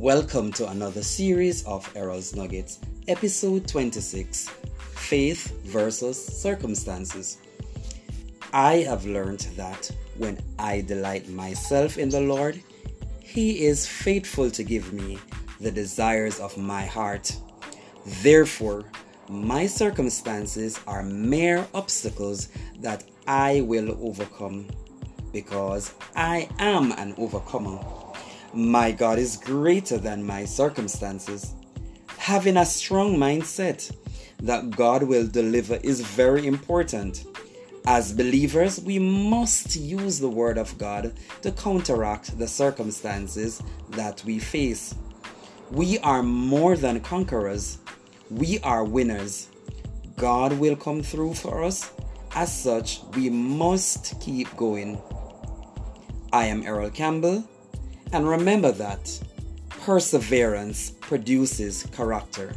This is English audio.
Welcome to another series of Errol's Nuggets, episode 26 Faith versus Circumstances. I have learned that when I delight myself in the Lord, He is faithful to give me the desires of my heart. Therefore, my circumstances are mere obstacles that I will overcome because I am an overcomer. My God is greater than my circumstances. Having a strong mindset that God will deliver is very important. As believers, we must use the Word of God to counteract the circumstances that we face. We are more than conquerors, we are winners. God will come through for us. As such, we must keep going. I am Errol Campbell and remember that perseverance produces character.